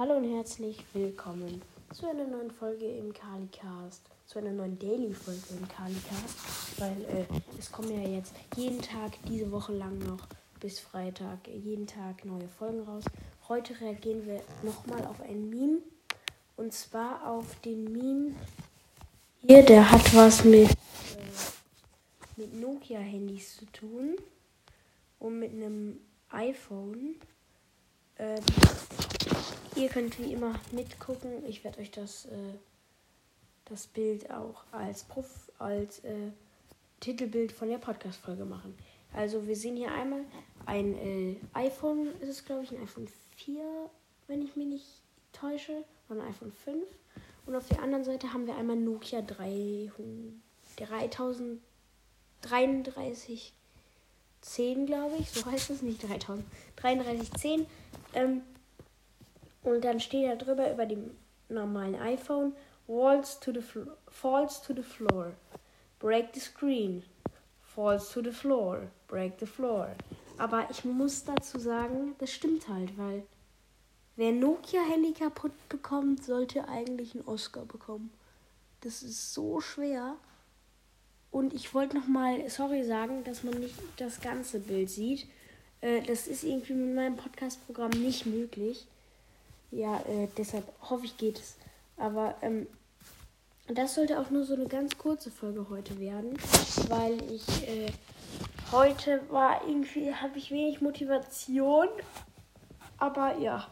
Hallo und herzlich willkommen zu einer neuen Folge im Kalicast, zu einer neuen Daily-Folge im Kalicast, weil äh, es kommen ja jetzt jeden Tag diese Woche lang noch bis Freitag jeden Tag neue Folgen raus. Heute reagieren wir nochmal auf ein Meme und zwar auf den Meme hier, der hat was mit, äh, mit Nokia-Handys zu tun und mit einem iPhone. Ähm, ihr könnt wie immer mitgucken. Ich werde euch das, äh, das Bild auch als, Prof als äh, Titelbild von der Podcast-Folge machen. Also wir sehen hier einmal ein äh, iPhone, ist es glaube ich, ein iPhone 4, wenn ich mich nicht täusche, oder ein iPhone 5. Und auf der anderen Seite haben wir einmal Nokia 3033 10, glaube ich. So heißt es nicht 3000. 3310. Ähm, und dann steht da drüber über dem normalen iPhone: Falls to the, falls to the floor. Break the screen. Falls to the floor. Break the floor. Aber ich muss dazu sagen, das stimmt halt, weil wer Nokia-Handy kaputt bekommt, sollte eigentlich einen Oscar bekommen. Das ist so schwer. Und ich wollte nochmal sorry sagen, dass man nicht das ganze Bild sieht. Äh, das ist irgendwie mit meinem Podcast-Programm nicht möglich. Ja, äh, deshalb hoffe ich geht es. Aber ähm, das sollte auch nur so eine ganz kurze Folge heute werden, weil ich äh, heute war irgendwie, habe ich wenig Motivation. Aber ja,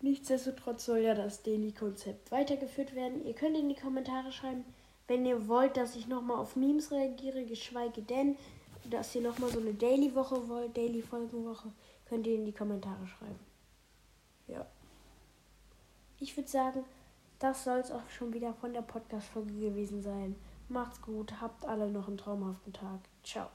nichtsdestotrotz soll ja das Daily-Konzept weitergeführt werden. Ihr könnt in die Kommentare schreiben, wenn ihr wollt, dass ich nochmal auf Memes reagiere, geschweige denn, dass ihr nochmal so eine Daily-Woche wollt, Daily-Folgenwoche, könnt ihr in die Kommentare schreiben. Ja. Ich würde sagen, das soll es auch schon wieder von der Podcast-Folge gewesen sein. Macht's gut, habt alle noch einen traumhaften Tag. Ciao.